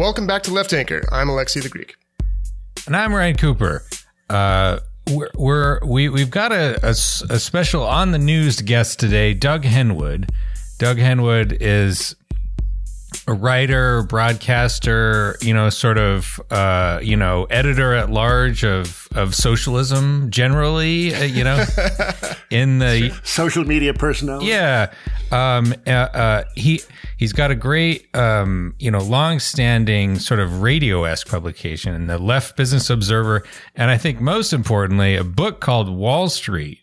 Welcome back to Left Anchor. I'm Alexi the Greek. And I'm Ryan Cooper. Uh, we're, we're we we've got a, a, a special on the news guest today, Doug Henwood. Doug Henwood is a writer, broadcaster, you know, sort of, uh, you know, editor at large of of socialism generally, uh, you know, in the social media personnel. Yeah, um, uh, uh, he he's got a great, um, you know, long-standing sort of radio-esque publication, in the Left Business Observer, and I think most importantly, a book called Wall Street,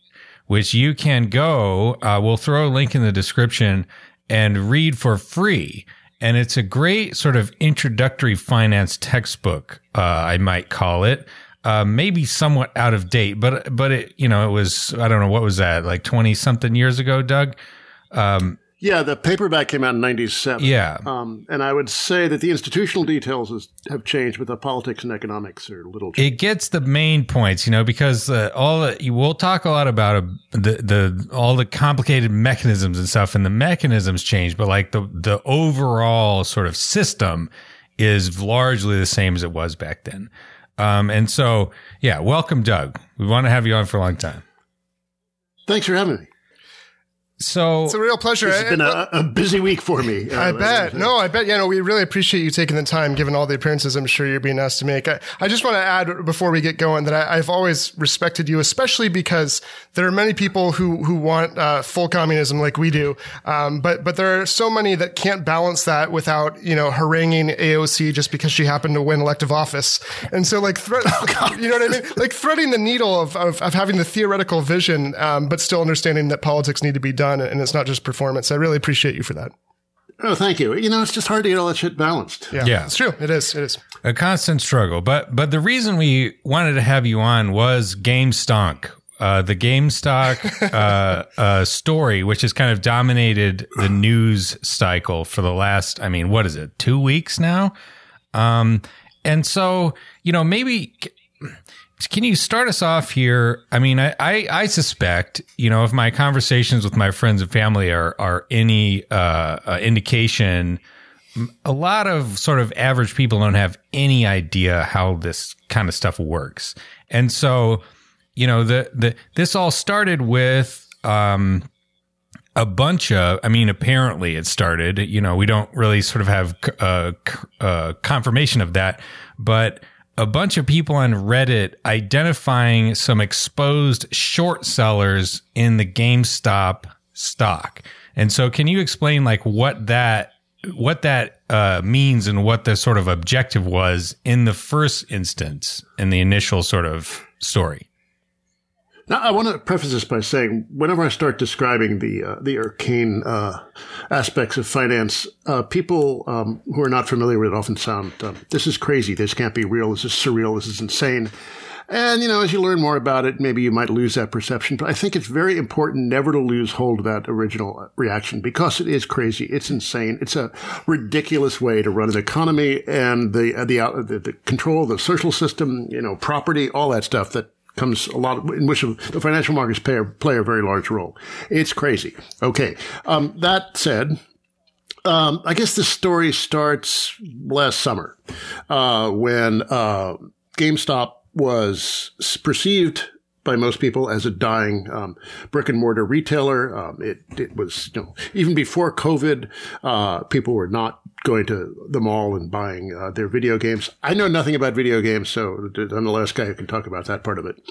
which you can go. Uh, we'll throw a link in the description and read for free and it's a great sort of introductory finance textbook, uh, I might call it. Uh, maybe somewhat out of date, but but it you know it was I don't know what was that like twenty something years ago, Doug. Um, yeah, the paperback came out in '97. Yeah, um, and I would say that the institutional details is, have changed, but the politics and economics are little. Changed. It gets the main points, you know, because uh, all the, we'll talk a lot about uh, the the all the complicated mechanisms and stuff, and the mechanisms change, but like the the overall sort of system is largely the same as it was back then. Um, and so, yeah, welcome, Doug. We want to have you on for a long time. Thanks for having me. So it's a real pleasure. It's been a, a, busy week for me. I bet. No, I bet. Yeah, no, we really appreciate you taking the time, given all the appearances I'm sure you're being asked to make. I, I just want to add before we get going that I, have always respected you, especially because there are many people who who want uh, full communism like we do, um, but but there are so many that can't balance that without you know haranguing AOC just because she happened to win elective office, and so like thre- oh, you know what I mean, like threading the needle of of, of having the theoretical vision, um, but still understanding that politics need to be done done and it's not just performance. I really appreciate you for that. Oh, thank you. You know, it's just hard to get all that shit balanced. Yeah, yeah. it's true. It is. It is a constant struggle. But but the reason we wanted to have you on was GameStonk, uh, the GameStop uh, uh, story, which has kind of dominated the news cycle for the last, I mean, what is it, two weeks now? Um, and so, you know, maybe can you start us off here? I mean, I, I, I, suspect, you know, if my conversations with my friends and family are, are any uh, uh, indication, a lot of sort of average people don't have any idea how this kind of stuff works. And so, you know, the, the, this all started with, um, a bunch of, I mean, apparently it started, you know, we don't really sort of have, uh, uh confirmation of that, but, a bunch of people on Reddit identifying some exposed short sellers in the GameStop stock. And so can you explain like what that what that uh, means and what the sort of objective was in the first instance in the initial sort of story? Now, I want to preface this by saying, whenever I start describing the uh, the arcane uh, aspects of finance, uh, people um, who are not familiar with it often sound, um, "This is crazy. This can't be real. This is surreal. This is insane." And you know, as you learn more about it, maybe you might lose that perception. But I think it's very important never to lose hold of that original reaction because it is crazy. It's insane. It's a ridiculous way to run an economy and the the, the, the control, the social system, you know, property, all that stuff that comes a lot in which the financial markets play, play a very large role. It's crazy. Okay. Um, that said, um, I guess the story starts last summer uh, when uh, GameStop was perceived by most people as a dying um, brick and mortar retailer. Um, it, it was, you know, even before COVID, uh, people were not going to the mall and buying uh, their video games. I know nothing about video games, so I'm the last guy who can talk about that part of it.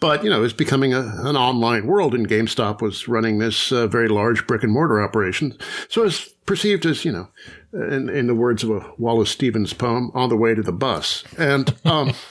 But, you know, it's becoming a, an online world, and GameStop was running this uh, very large brick and mortar operation. So it's perceived as, you know, in, in the words of a Wallace Stevens poem, on the way to the bus. And, um,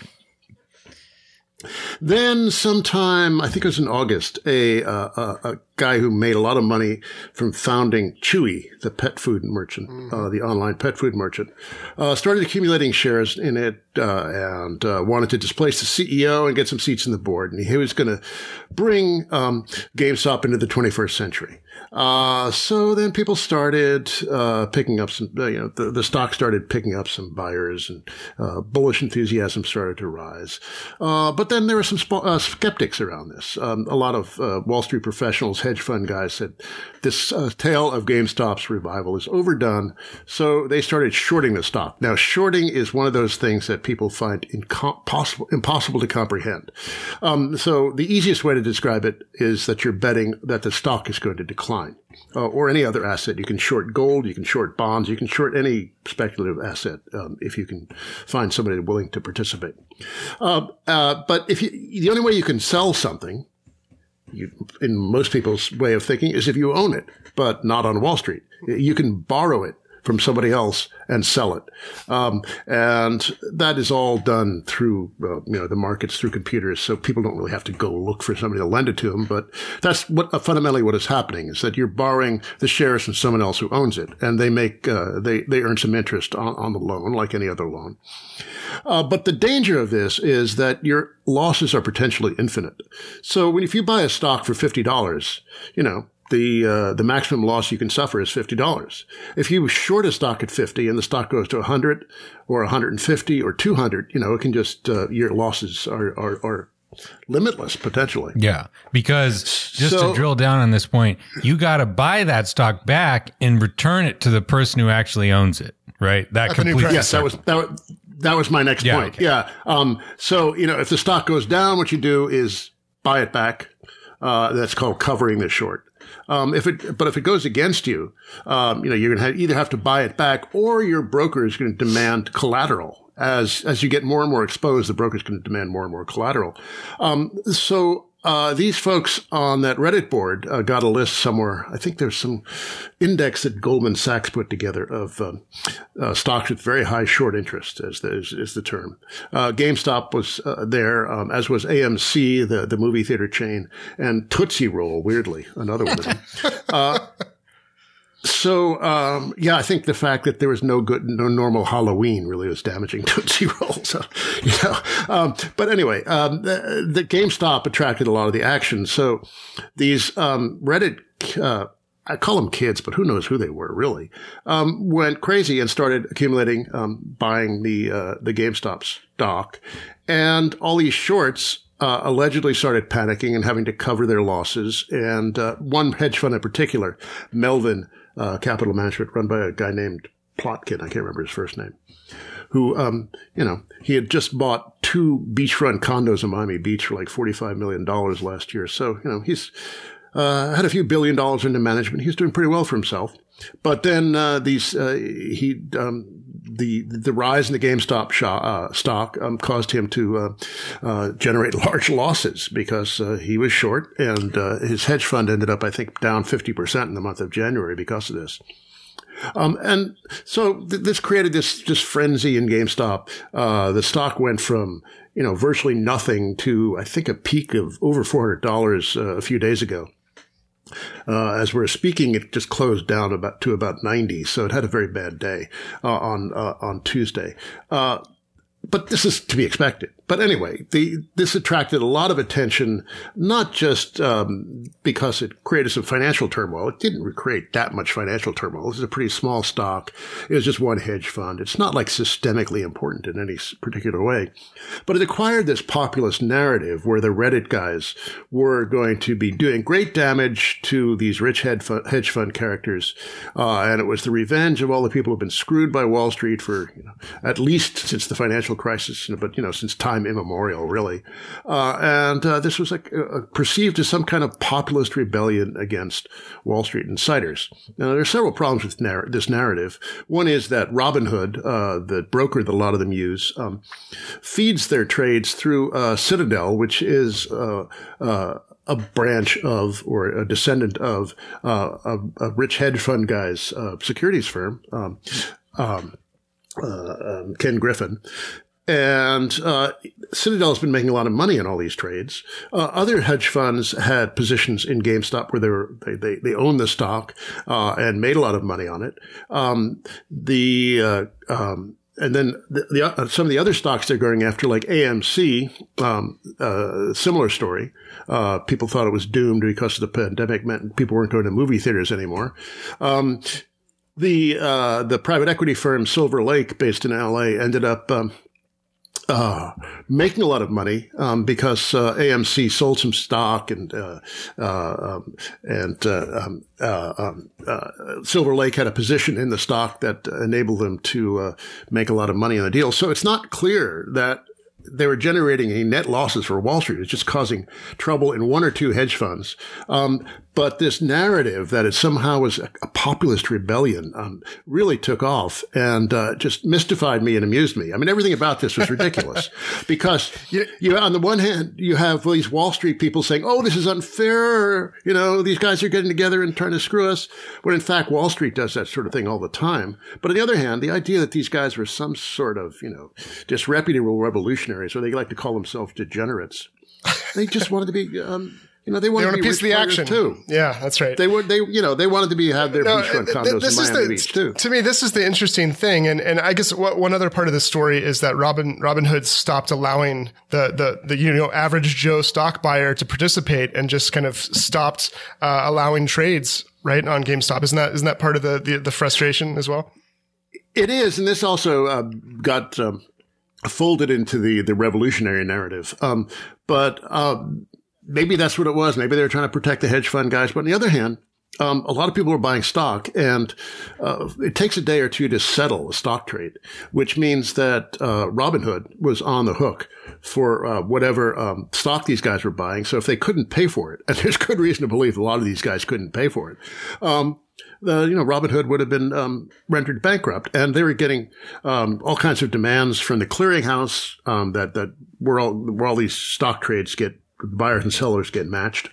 Then, sometime I think it was in August, a, uh, a, a guy who made a lot of money from founding Chewy, the pet food merchant, mm-hmm. uh, the online pet food merchant, uh, started accumulating shares in it uh, and uh, wanted to displace the CEO and get some seats in the board. And he was going to bring um, GameStop into the 21st century. Uh, so then people started uh, picking up some, you know, the, the stock started picking up some buyers and uh, bullish enthusiasm started to rise. Uh, but then there were some sp- skeptics around this. Um, a lot of uh, Wall Street professionals, hedge fund guys said this uh, tale of GameStop's revival is overdone. So they started shorting the stock. Now, shorting is one of those things that people find impossible, impossible to comprehend. Um, so the easiest way to describe it is that you're betting that the stock is going to decline. Uh, or any other asset. You can short gold, you can short bonds, you can short any speculative asset um, if you can find somebody willing to participate. Uh, uh, but if you, the only way you can sell something you, in most people's way of thinking is if you own it, but not on Wall Street. You can borrow it from somebody else and sell it. Um, and that is all done through, uh, you know, the markets through computers. So people don't really have to go look for somebody to lend it to them. But that's what uh, fundamentally what is happening is that you're borrowing the shares from someone else who owns it and they make, uh, they, they earn some interest on, on the loan like any other loan. Uh, but the danger of this is that your losses are potentially infinite. So when, if you buy a stock for $50, you know, the uh, the maximum loss you can suffer is fifty dollars. If you short a stock at fifty and the stock goes to hundred or one hundred and fifty or two hundred, you know it can just uh, your losses are, are are limitless potentially. Yeah, because just so, to drill down on this point, you got to buy that stock back and return it to the person who actually owns it. Right. That completes. Yes, that was that was that was my next yeah, point. Okay. Yeah. Um, so you know, if the stock goes down, what you do is buy it back. Uh, that's called covering the short. Um, if it, but if it goes against you, um, you know, you're going to either have to buy it back or your broker is going to demand collateral. As, as you get more and more exposed, the broker is going to demand more and more collateral. Um, so uh, these folks on that Reddit board uh, got a list somewhere. I think there's some index that Goldman Sachs put together of um, uh, stocks with very high short interest, as the, is, is the term. Uh, GameStop was uh, there, um, as was AMC, the, the movie theater chain, and Tootsie Roll, weirdly, another one of them. Uh, so, um, yeah, I think the fact that there was no good, no normal Halloween really was damaging Tootsie Roll. So, you know, um, but anyway, um, the, the, GameStop attracted a lot of the action. So these, um, Reddit, uh, I call them kids, but who knows who they were really, um, went crazy and started accumulating, um, buying the, uh, the GameStop stock and all these shorts uh, allegedly started panicking and having to cover their losses. And uh, one hedge fund in particular, Melvin, uh, capital management run by a guy named Plotkin. I can't remember his first name. Who, um, you know, he had just bought two beachfront condos in Miami Beach for like $45 million last year. So, you know, he's, uh, had a few billion dollars into management. He's doing pretty well for himself. But then, uh, these, uh, he, um, the the rise in the GameStop uh, stock um, caused him to uh, uh, generate large losses because uh, he was short, and uh, his hedge fund ended up, I think, down fifty percent in the month of January because of this. Um, and so th- this created this just frenzy in GameStop. The stock went from you know virtually nothing to I think a peak of over four hundred dollars a few days ago. Uh, as we're speaking, it just closed down about to about 90, so it had a very bad day uh, on uh, on Tuesday. Uh, but this is to be expected. But anyway, the, this attracted a lot of attention, not just um, because it created some financial turmoil. It didn't create that much financial turmoil. This is a pretty small stock. It was just one hedge fund. It's not like systemically important in any particular way. But it acquired this populist narrative where the Reddit guys were going to be doing great damage to these rich hedge fund characters. Uh, and it was the revenge of all the people who've been screwed by Wall Street for you know, at least since the financial crisis, but you know, since time time immemorial, really. Uh, and uh, this was like uh, perceived as some kind of populist rebellion against Wall Street insiders. Now, there are several problems with narr- this narrative. One is that Robinhood, uh, the broker that a lot of them use, um, feeds their trades through uh, Citadel, which is uh, a branch of or a descendant of uh, a, a, rich hedge fund guy's uh, securities firm, um, um, uh, um, Ken Griffin. And uh, Citadel's been making a lot of money on all these trades. Uh, other hedge funds had positions in GameStop where they were they they, they owned the stock uh, and made a lot of money on it. Um, the uh, um, and then the, the uh, some of the other stocks they're going after, like AMC, um, uh, similar story. people thought it was doomed because of the pandemic meant people weren't going to movie theaters anymore. Um, the uh, the private equity firm Silver Lake, based in LA, ended up um, uh, making a lot of money um, because uh, AMC sold some stock and uh, uh um, and uh, um, uh, um, Silver Lake had a position in the stock that enabled them to make a lot of money on the deal. So it's not clear that they were generating a net losses for Wall Street. It's just causing trouble in one or two hedge funds. But this narrative that it somehow was a, a populist rebellion um, really took off and uh, just mystified me and amused me. I mean, everything about this was ridiculous because you, you, on the one hand, you have these Wall Street people saying, "Oh, this is unfair." You know, these guys are getting together and trying to screw us. When in fact, Wall Street does that sort of thing all the time. But on the other hand, the idea that these guys were some sort of, you know, disreputable revolutionaries, or they like to call themselves degenerates, they just wanted to be. Um, you know, they wanted they to be a piece of the action too. Yeah, that's right. They were, they, you know, they wanted to be have their no, beachfront condos this in Miami the, Beach too. To me, this is the interesting thing, and and I guess what, one other part of the story is that Robin Robinhood stopped allowing the the the you know average Joe stock buyer to participate and just kind of stopped uh, allowing trades right on GameStop. Isn't that isn't that part of the the, the frustration as well? It is, and this also uh, got. Um, folded into the the revolutionary narrative. Um, but um, maybe that's what it was. Maybe they were trying to protect the hedge fund guys. But on the other hand, um, a lot of people are buying stock, and uh, it takes a day or two to settle a stock trade, which means that uh, Robinhood was on the hook for uh, whatever um, stock these guys were buying. So if they couldn't pay for it, and there's good reason to believe a lot of these guys couldn't pay for it, um, the you know Robinhood would have been um, rendered bankrupt, and they were getting um, all kinds of demands from the clearinghouse um, that that where all where all these stock trades get buyers and sellers get matched.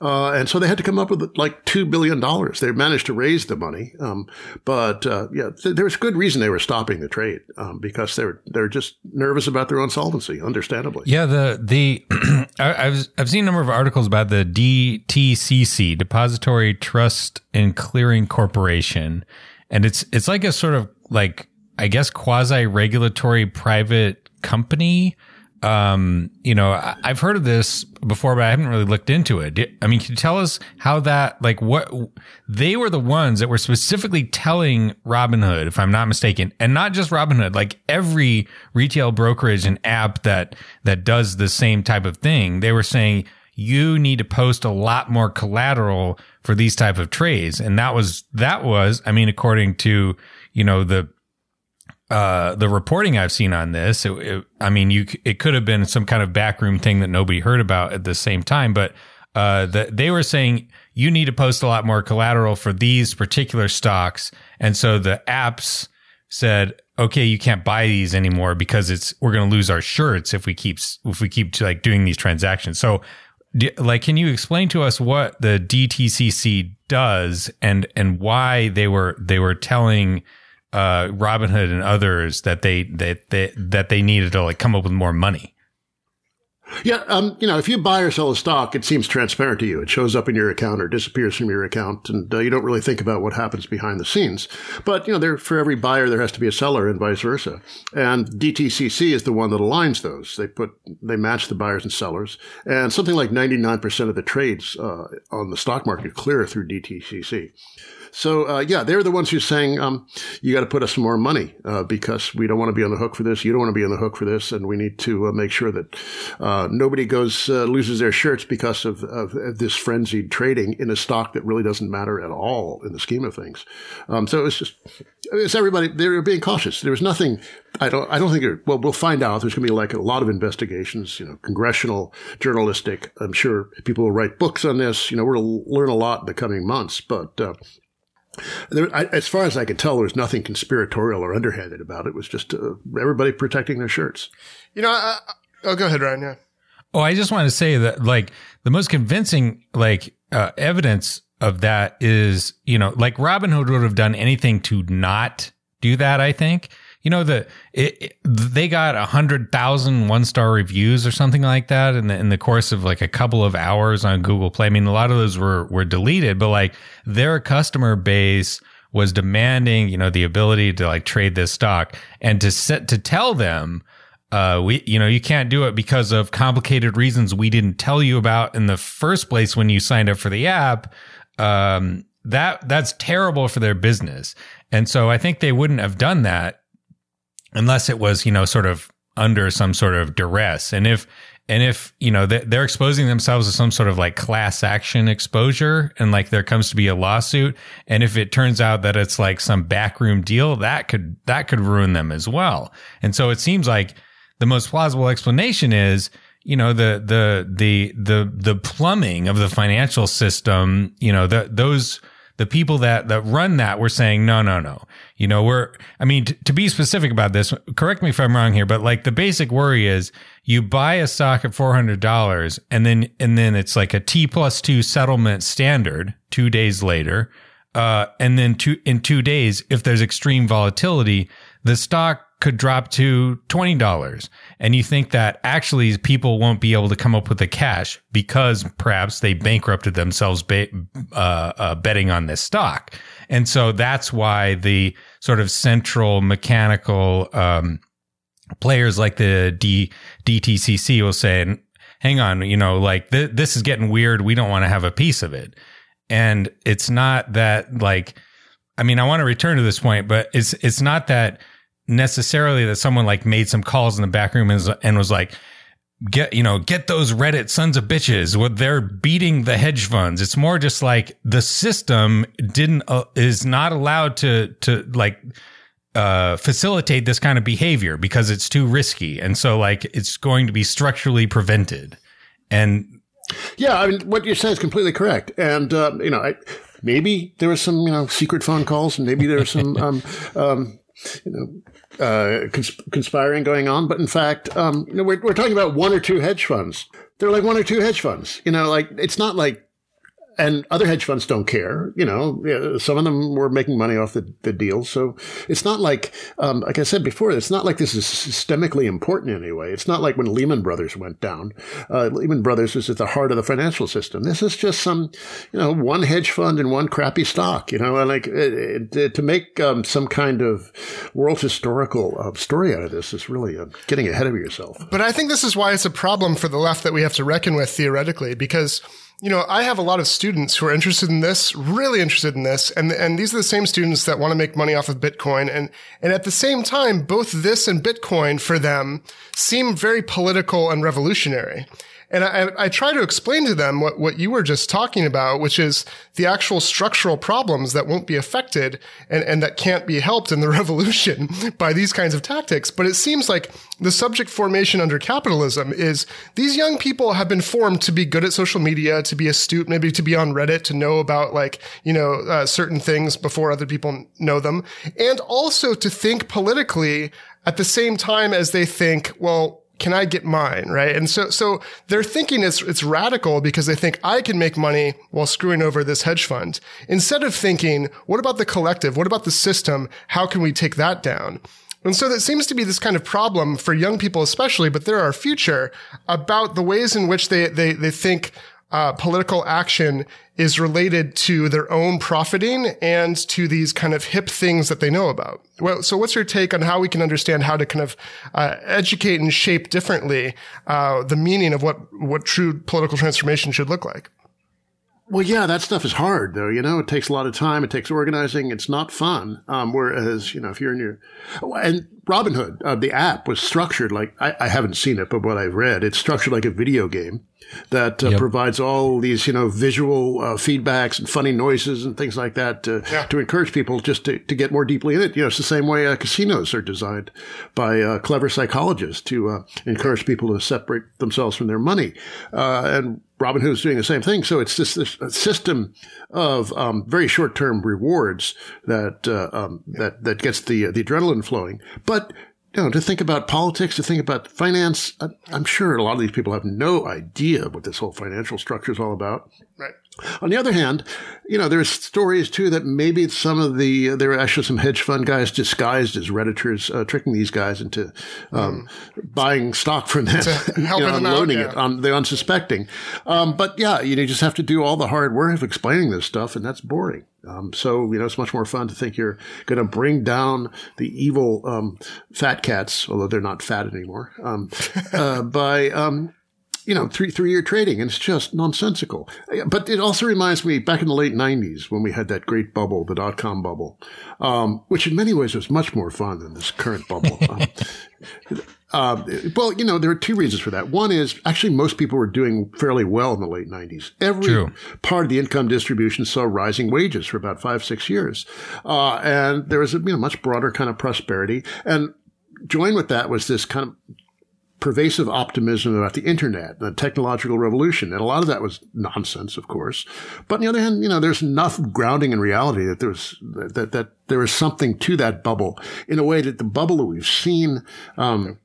Uh, and so they had to come up with like $2 billion. They managed to raise the money. Um, but, uh, yeah, th- there was good reason they were stopping the trade, um, because they're, they're just nervous about their own solvency, understandably. Yeah. The, the, I, I've, I've seen a number of articles about the DTCC, Depository Trust and Clearing Corporation. And it's, it's like a sort of like, I guess, quasi regulatory private company um, you know, I, have heard of this before, but I haven't really looked into it. I mean, can you tell us how that, like, what they were the ones that were specifically telling Robinhood, if I'm not mistaken, and not just Robinhood, like every retail brokerage and app that that does the same type of thing, they were saying you need to post a lot more collateral for these type of trades, and that was that was, I mean, according to you know the uh, the reporting I've seen on this, it, it, I mean, you it could have been some kind of backroom thing that nobody heard about at the same time, but uh, the, they were saying you need to post a lot more collateral for these particular stocks, and so the apps said, okay, you can't buy these anymore because it's we're going to lose our shirts if we keep if we keep like doing these transactions. So, like, can you explain to us what the DTCC does and and why they were they were telling uh, Robinhood and others that they that they that they needed to like come up with more money. Yeah, um, you know, if you buy or sell a stock, it seems transparent to you. It shows up in your account or disappears from your account, and uh, you don't really think about what happens behind the scenes. But you know, there for every buyer, there has to be a seller, and vice versa. And DTCC is the one that aligns those. They put they match the buyers and sellers, and something like ninety nine percent of the trades uh, on the stock market clear through DTCC. So uh, yeah, they're the ones who saying um, you got to put us some more money uh, because we don't want to be on the hook for this. You don't want to be on the hook for this, and we need to uh, make sure that uh, nobody goes uh, loses their shirts because of, of, this frenzied trading in a stock that really doesn't matter at all in the scheme of things. Um, so it's just it's everybody they were being cautious. There was nothing. I don't. I don't think. Well, we'll find out. There's going to be like a lot of investigations. You know, congressional, journalistic. I'm sure people will write books on this. You know, to learn a lot in the coming months. But uh, there, I, as far as I could tell, there was nothing conspiratorial or underhanded about it. It was just uh, everybody protecting their shirts. You know, I, oh, go ahead, Ryan. Yeah. Oh, I just want to say that, like, the most convincing, like, uh, evidence of that is, you know, like Robinhood would have done anything to not do that. I think you know the it, it, they got a hundred thousand one star reviews or something like that in the in the course of like a couple of hours on Google Play. I mean, a lot of those were were deleted, but like their customer base was demanding, you know, the ability to like trade this stock and to set to tell them uh, we, you know, you can't do it because of complicated reasons we didn't tell you about in the first place when you signed up for the app. Um, that that's terrible for their business. And so I think they wouldn't have done that unless it was, you know, sort of under some sort of duress. And if and if you know they're exposing themselves to some sort of like class action exposure, and like there comes to be a lawsuit, and if it turns out that it's like some backroom deal, that could that could ruin them as well. And so it seems like the most plausible explanation is you know the the the the the plumbing of the financial system you know the, those the people that that run that were saying no no no. You know we're i mean t- to be specific about this correct me if i'm wrong here but like the basic worry is you buy a stock at $400 and then and then it's like a t plus 2 settlement standard 2 days later uh, and then two in 2 days if there's extreme volatility the stock could drop to $20 and you think that actually people won't be able to come up with the cash because perhaps they bankrupted themselves ba- uh, uh, betting on this stock. And so that's why the sort of central mechanical um, players like the D- DTCC will say, hang on, you know, like th- this is getting weird. We don't want to have a piece of it. And it's not that like, I mean, I want to return to this point, but it's, it's not that necessarily that someone like made some calls in the back room and, and was like, get, you know, get those Reddit sons of bitches. What they're beating the hedge funds. It's more just like the system didn't, uh, is not allowed to, to like, uh, facilitate this kind of behavior because it's too risky. And so like it's going to be structurally prevented. And yeah, I mean, what you say is completely correct. And, uh, you know, I, maybe there were some, you know, secret phone calls and maybe there were some, um, um, you know, uh, cons- conspiring going on. But in fact, um, you know, we're, we're talking about one or two hedge funds. They're like one or two hedge funds. You know, like it's not like and other hedge funds don't care. You know, some of them were making money off the, the deal. So it's not like, um, like I said before, it's not like this is systemically important in any way. It's not like when Lehman Brothers went down. Uh, Lehman Brothers was at the heart of the financial system. This is just some, you know, one hedge fund and one crappy stock, you know, and like it, it, to make um, some kind of world historical uh, story out of this is really uh, getting ahead of yourself. But I think this is why it's a problem for the left that we have to reckon with theoretically, because you know, I have a lot of students who are interested in this, really interested in this, and and these are the same students that want to make money off of Bitcoin, and and at the same time, both this and Bitcoin for them seem very political and revolutionary. And I, I, try to explain to them what, what you were just talking about, which is the actual structural problems that won't be affected and, and that can't be helped in the revolution by these kinds of tactics. But it seems like the subject formation under capitalism is these young people have been formed to be good at social media, to be astute, maybe to be on Reddit, to know about like, you know, uh, certain things before other people know them, and also to think politically at the same time as they think, well, can I get mine? Right. And so, so they're thinking it's, it's radical because they think I can make money while screwing over this hedge fund instead of thinking, what about the collective? What about the system? How can we take that down? And so that seems to be this kind of problem for young people, especially, but they're our future about the ways in which they, they, they think uh, political action is related to their own profiting and to these kind of hip things that they know about. Well, so what's your take on how we can understand how to kind of uh, educate and shape differently uh, the meaning of what what true political transformation should look like? Well, yeah, that stuff is hard though. You know, it takes a lot of time. It takes organizing. It's not fun. Um, whereas, you know, if you're in your, and Robinhood, uh, the app was structured like, I, I, haven't seen it, but what I've read, it's structured like a video game that uh, yep. provides all these, you know, visual uh, feedbacks and funny noises and things like that to, yeah. to encourage people just to, to get more deeply in it. You know, it's the same way uh, casinos are designed by uh, clever psychologists to uh, encourage people to separate themselves from their money. and Robinhood is doing the same thing. So it's just this system of um, very short-term rewards that uh, um, that that gets the the adrenaline flowing. But you know, to think about politics, to think about finance, I'm sure a lot of these people have no idea what this whole financial structure is all about. Right. On the other hand, you know, there's stories too that maybe some of the, there are actually some hedge fund guys disguised as Redditors, uh, tricking these guys into, um, mm. buying stock from them, you know, loaning yeah. it on the unsuspecting. Um, but yeah, you, know, you just have to do all the hard work of explaining this stuff and that's boring. Um, so, you know, it's much more fun to think you're going to bring down the evil, um, fat cats, although they're not fat anymore, um, uh, by, um, you know, three, three year trading. And it's just nonsensical. But it also reminds me back in the late nineties when we had that great bubble, the dot com bubble, um, which in many ways was much more fun than this current bubble. um, Um, well, you know, there are two reasons for that. One is actually most people were doing fairly well in the late 90s. Every True. part of the income distribution saw rising wages for about five, six years. Uh, and there was a you know, much broader kind of prosperity. And joined with that was this kind of pervasive optimism about the internet, the technological revolution. And a lot of that was nonsense, of course. But on the other hand, you know, there's enough grounding in reality that there was, that, that there is something to that bubble in a way that the bubble that we've seen, um,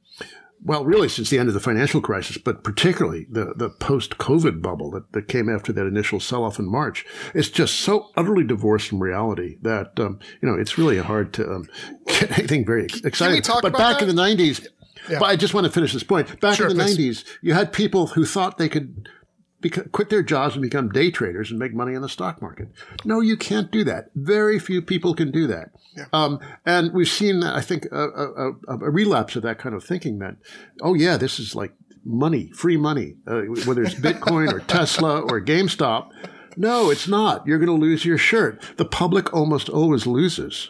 well, really since the end of the financial crisis, but particularly the, the post-COVID bubble that, that came after that initial sell-off in March, is just so utterly divorced from reality that, um, you know, it's really hard to um, get anything very exciting. but back that? in the 90s, Yeah. but I just want to finish this point. Back Sure, in the please. 90s, you had people who thought they could beca- quit their jobs and become day traders and make money in the stock market. No, you can't do that. Very few people can do that. Um, and we've seen, I think, a, a, a, a relapse of that kind of thinking that, oh, yeah, this is like money, free money, uh, whether it's Bitcoin or Tesla or GameStop. No, it's not. You're going to lose your shirt. The public almost always loses.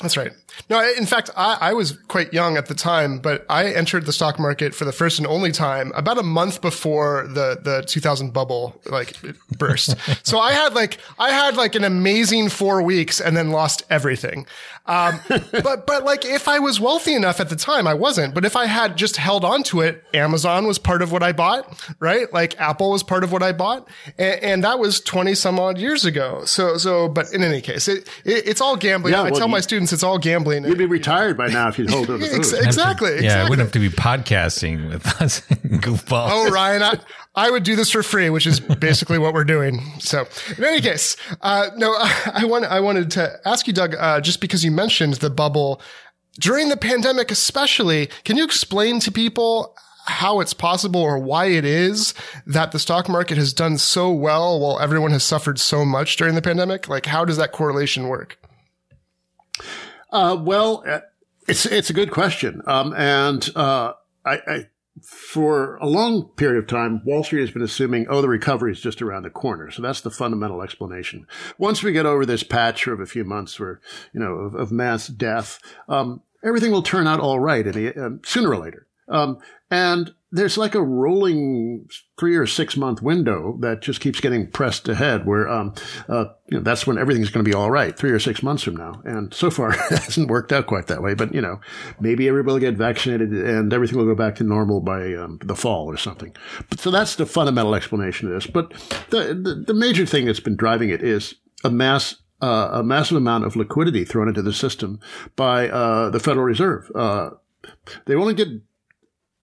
That's right. No, in fact, I, I was quite young at the time, but I entered the stock market for the first and only time about a month before the the 2000 bubble like burst. so I had like I had like an amazing four weeks and then lost everything. Um, but but like if I was wealthy enough at the time, I wasn't. But if I had just held on to it, Amazon was part of what I bought, right? Like Apple was part of what I bought, and, and that was 20 some odd years ago. So so, but in any case, it, it it's all gambling. Yeah, I well, tell my students it's all gambling. You'd be retired by now if you'd hold on to Ex- food. exactly. Yeah, I wouldn't have to be podcasting with us goofballs. Oh, Ryan, I, I would do this for free, which is basically what we're doing. So, in any case, uh, no, I, I want, I wanted to ask you, Doug, uh, just because you mentioned the bubble during the pandemic, especially, can you explain to people how it's possible or why it is that the stock market has done so well while everyone has suffered so much during the pandemic? Like, how does that correlation work? Uh, well, uh, it's it's a good question, um, and uh, I, I for a long period of time, Wall Street has been assuming, oh, the recovery is just around the corner. So that's the fundamental explanation. Once we get over this patch of a few months, where you know of, of mass death, um, everything will turn out all right, the, um, sooner or later. Um, and there's like a rolling three or six month window that just keeps getting pressed ahead where, um, uh, you know, that's when everything's going to be all right three or six months from now. And so far it hasn't worked out quite that way, but you know, maybe everybody will get vaccinated and everything will go back to normal by um, the fall or something. But so that's the fundamental explanation of this. But the, the, the major thing that's been driving it is a mass uh, a massive amount of liquidity thrown into the system by uh, the Federal Reserve. Uh, they only did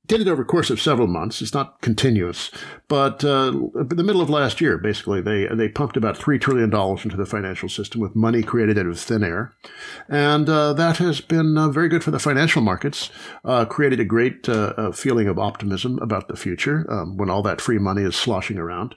did it over a course of several months. It's not continuous, but uh, in the middle of last year, basically, they they pumped about three trillion dollars into the financial system with money created out of thin air, and uh, that has been uh, very good for the financial markets. Uh, created a great uh, uh, feeling of optimism about the future um, when all that free money is sloshing around.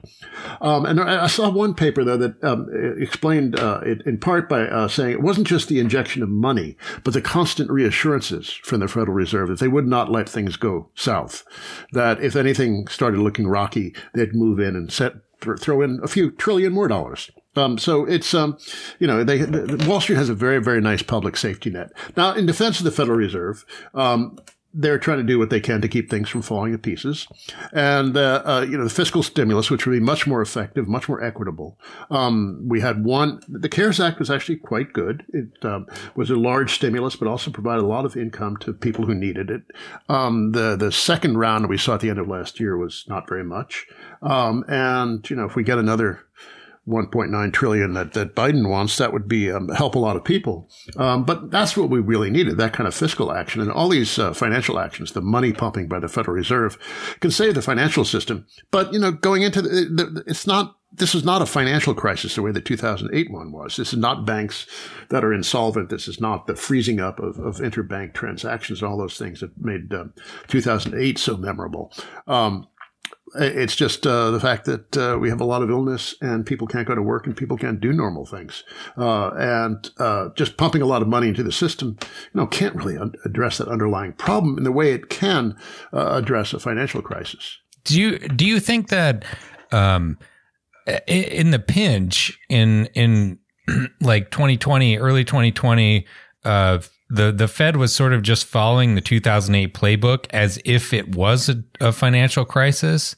Um, and I saw one paper though that um, explained it in part by uh, saying it wasn't just the injection of money, but the constant reassurances from the Federal Reserve that they would not let things go south. That if anything started looking rocky, they'd move in and set th- throw in a few trillion more dollars. Um, so it's, um, you know, they, the, Wall Street has a very, very nice public safety net. Now, in defense of the Federal Reserve, um, they're trying to do what they can to keep things from falling to pieces. And, uh, uh, you know, the fiscal stimulus, which would be much more effective, much more equitable. Um, we had one, the CARES Act was actually quite good. It um, was a large stimulus, but also provided a lot of income to people who needed it. Um, the, the second round we saw at the end of last year was not very much. Um, and, you know, if we get another, 1.9 trillion that, that Biden wants, that would be um, help a lot of people. Um, but that's what we really needed, that kind of fiscal action. And all these uh, financial actions, the money pumping by the Federal Reserve can save the financial system. But, you know, going into the, the it's not, this is not a financial crisis the way the 2008 one was. This is not banks that are insolvent. This is not the freezing up of, of interbank transactions and all those things that made um, 2008 so memorable. Um, it's just uh, the fact that uh, we have a lot of illness and people can't go to work and people can't do normal things. Uh, and uh, just pumping a lot of money into the system, you know, can't really un- address that underlying problem in the way it can uh, address a financial crisis. Do you do you think that um, in the pinch in in like 2020, early 2020, uh, the the Fed was sort of just following the 2008 playbook as if it was a, a financial crisis,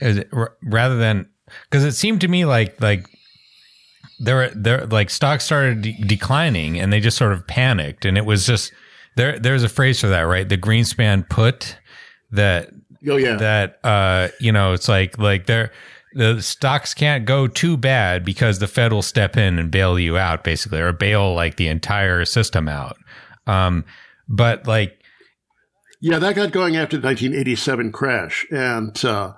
it, rather than because it seemed to me like like there there like stocks started de- declining and they just sort of panicked. And it was just there there's a phrase for that right? The Greenspan put that oh yeah. that uh you know it's like like there the stocks can't go too bad because the Fed will step in and bail you out basically or bail like the entire system out um, but like, yeah, that got going after the 1987 crash, and uh,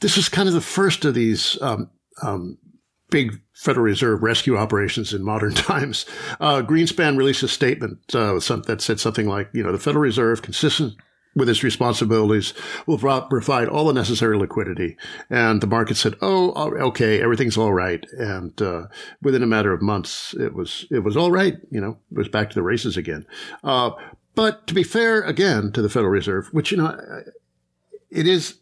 this was kind of the first of these um, um, big Federal Reserve rescue operations in modern times. Uh, Greenspan released a statement uh, that said something like, you know, the Federal Reserve, consistent with its responsibilities, will provide all the necessary liquidity. And the market said, "Oh, okay, everything's all right." And uh, within a matter of months, it was it was all right. You know, it was back to the races again. Uh, but to be fair, again, to the Federal Reserve, which you know, it is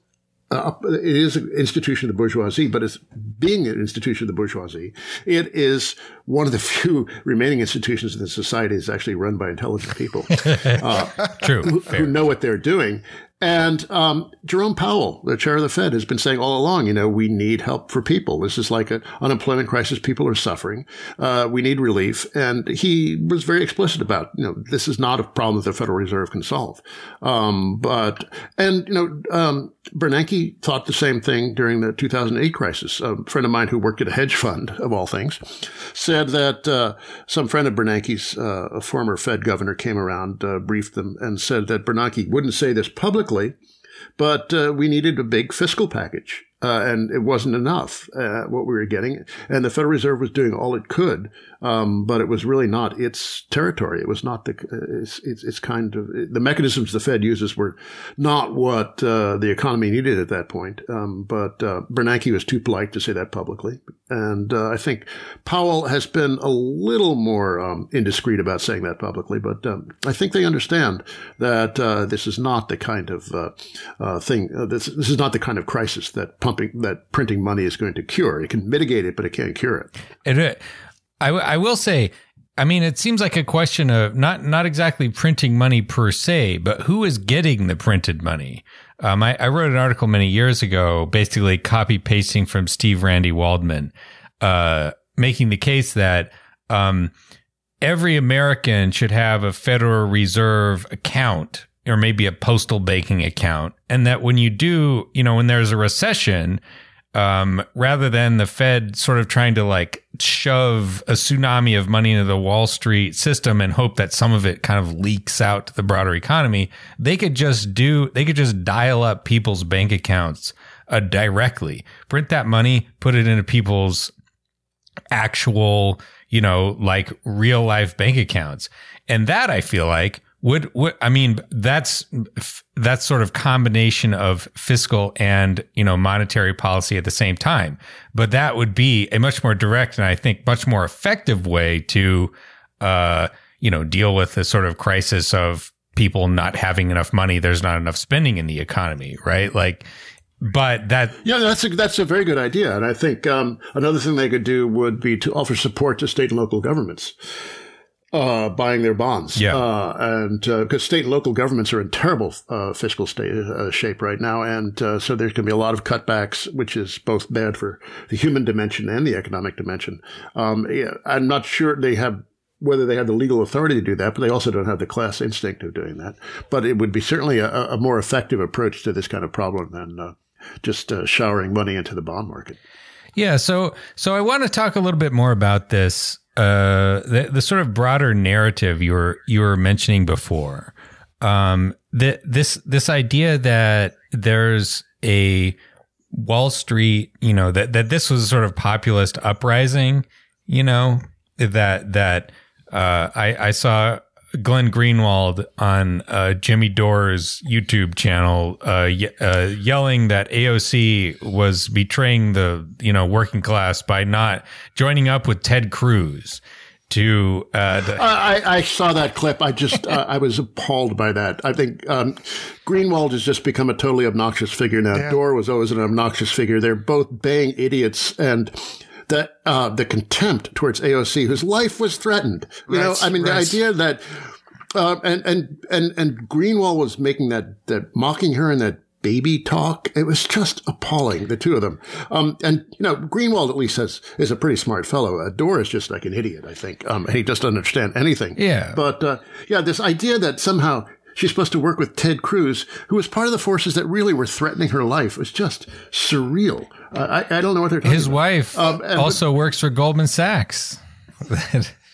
uh, it is an institution of the bourgeoisie, but it's being an institution of the bourgeoisie. It is one of the few remaining institutions in the society that's actually run by intelligent people. Uh, True. Who, who, know what they're doing. And um, Jerome Powell, the chair of the Fed, has been saying all along, you know, we need help for people. This is like an unemployment crisis. People are suffering. Uh, we need relief. And he was very explicit about, you know, this is not a problem that the Federal Reserve can solve. Um, but, and, you know, um, Bernanke thought the same thing during the 2008 crisis. A friend of mine who worked at a hedge fund, of all things, said that uh, some friend of Bernanke's, uh, a former Fed governor, came around, uh, briefed them, and said that Bernanke wouldn't say this publicly, but uh, we needed a big fiscal package. Uh, and it wasn't enough uh, what we were getting. And the Federal Reserve was doing all it could um, but it was really not its territory. It was not the it's, it's, it's kind of the mechanisms the Fed uses were not what uh, the economy needed at that point. Um, but uh, Bernanke was too polite to say that publicly, and uh, I think Powell has been a little more um, indiscreet about saying that publicly. But um, I think they understand that uh, this is not the kind of uh, uh, thing. this this is not the kind of crisis that pumping that printing money is going to cure. It can mitigate it, but it can't cure it. It I, w- I will say, I mean, it seems like a question of not not exactly printing money per se, but who is getting the printed money? Um, I, I, wrote an article many years ago, basically copy pasting from Steve Randy Waldman, uh, making the case that um, every American should have a Federal Reserve account or maybe a postal banking account, and that when you do, you know, when there's a recession, um, rather than the Fed sort of trying to like shove a tsunami of money into the Wall Street system and hope that some of it kind of leaks out to the broader economy, they could just do, they could just dial up people's bank accounts uh, directly, print that money, put it into people's actual, you know, like real life bank accounts. And that I feel like would, I mean that's that's sort of combination of fiscal and you know monetary policy at the same time. But that would be a much more direct and I think much more effective way to uh, you know deal with the sort of crisis of people not having enough money. There's not enough spending in the economy, right? Like but that yeah that's a, that's a very good idea and i think um, another thing they could do would be to offer support to state and local governments uh, buying their bonds. Yeah. Uh, and because uh, state and local governments are in terrible uh, fiscal state, uh, shape right now. And uh, so there's going to be a lot of cutbacks, which is both bad for the human dimension and the economic dimension. Um, yeah, I'm not sure they have whether they have the legal authority to do that, but they also don't have the class instinct of doing that. But it would be certainly a, a more effective approach to this kind of problem than just showering money into the bond market. Yeah, so so I want to talk a little bit more about this uh, the the sort of broader narrative you were you were mentioning before. Um, that this this idea that there's a Wall Street, you know, that that this was sort of populist uprising, you know, that that uh, I I saw Glenn Greenwald on uh, Jimmy Dore's YouTube channel uh, ye- uh, yelling that AOC was betraying the you know working class by not joining up with Ted Cruz to. Uh, the- I, I, saw that clip. I just uh, I was appalled by that. I think um, Greenwald has just become a totally obnoxious figure now. Yeah. Dore was always an obnoxious figure. They're both bang idiots and the uh, the contempt towards AOC, whose life was threatened. You know, I mean, the idea that Uh, and, and, and, and Greenwald was making that, that mocking her and that baby talk. It was just appalling, the two of them. Um, and, you know, Greenwald at least has, is a pretty smart fellow. Uh, is just like an idiot, I think. Um, and he just doesn't understand anything. Yeah. But, uh, yeah, this idea that somehow she's supposed to work with Ted Cruz, who was part of the forces that really were threatening her life, It was just surreal. Uh, I, I don't know what they're talking His about. wife Um, and- also works for Goldman Sachs.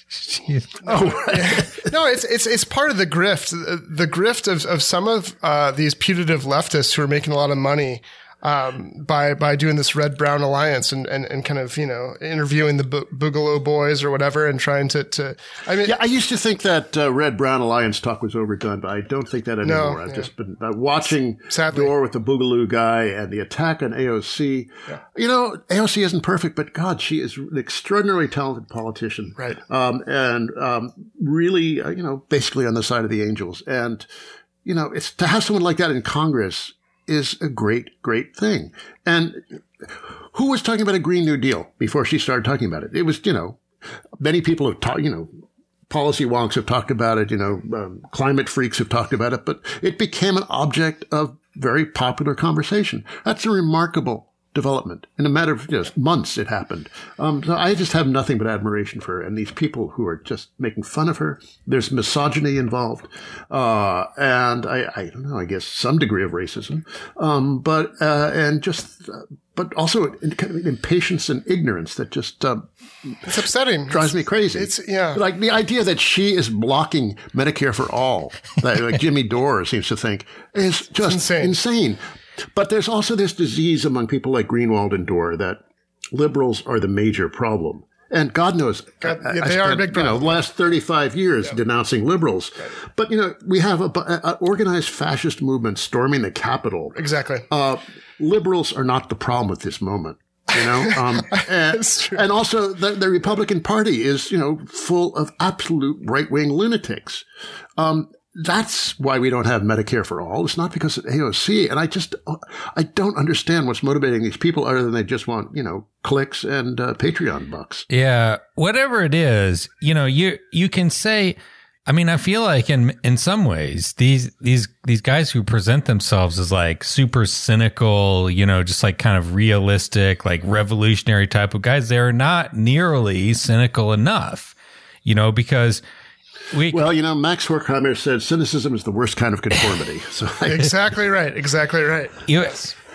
She- Oh, right. no, it's it's it's part of the grift. The grift of of some of uh, these putative leftists who are making a lot of money um, by by doing this red brown alliance and, and, and kind of you know interviewing the Bo- Boogaloo boys or whatever and trying to to. I mean, Yeah, I used to think that uh, Red Brown Alliance talk was overdone, but I don't think that anymore. I've yeah. just been uh, watching Sadly. Dore with the Boogaloo guy and the attack on AOC. You know, AOC isn't perfect, but God, she is an extraordinarily talented politician. Right. Um, and um, really, uh, you know, basically on the side of the angels. And, you know, it's to have someone like that in Congress is a great, great thing. And who was talking about a Green New Deal before she started talking about it? It was, you know, many people have talked, you know, policy wonks have talked about it, you know, um, climate freaks have talked about it, but it became an object of very popular conversation. That's a remarkable development. In a matter of just months, it happened. Um, so I just have nothing but admiration for her and these people who are just making fun of her. There's misogyny involved, uh, and I, I don't know, I guess some degree of racism, um, but uh, and just. Uh, but also kind of impatience and ignorance that just uh, it's upsetting. drives me crazy. It's yeah. Like the idea that she is blocking Medicare for all, that like Jimmy Dore seems to think, is just insane. insane. But there's also this disease among people like Greenwald and Dore that liberals are the major problem. And God knows, God, I- yeah, I they are a spent, big you know, last 35 years denouncing liberals. But, you know, we have a, an organized fascist movement storming the Capitol. Exactly. Uh, liberals are not the problem at this moment. You know, um, and, and also the, the Republican Party is, you know, full of absolute right wing lunatics. Um, that's why we don't have Medicare for all. It's not because of AOC. And I just, I don't understand what's motivating these people other than they just want, you know, clicks and uh, Patreon bucks. Yeah, whatever it is, you know, you you can say. I mean, I feel like in in some ways these these these guys who present themselves as like super cynical, you know, just like kind of realistic, like revolutionary type of guys, they're not nearly cynical enough, you know, because we Well, you know, Max Horkheimer said cynicism is the worst kind of conformity. So exactly right. Exactly right. you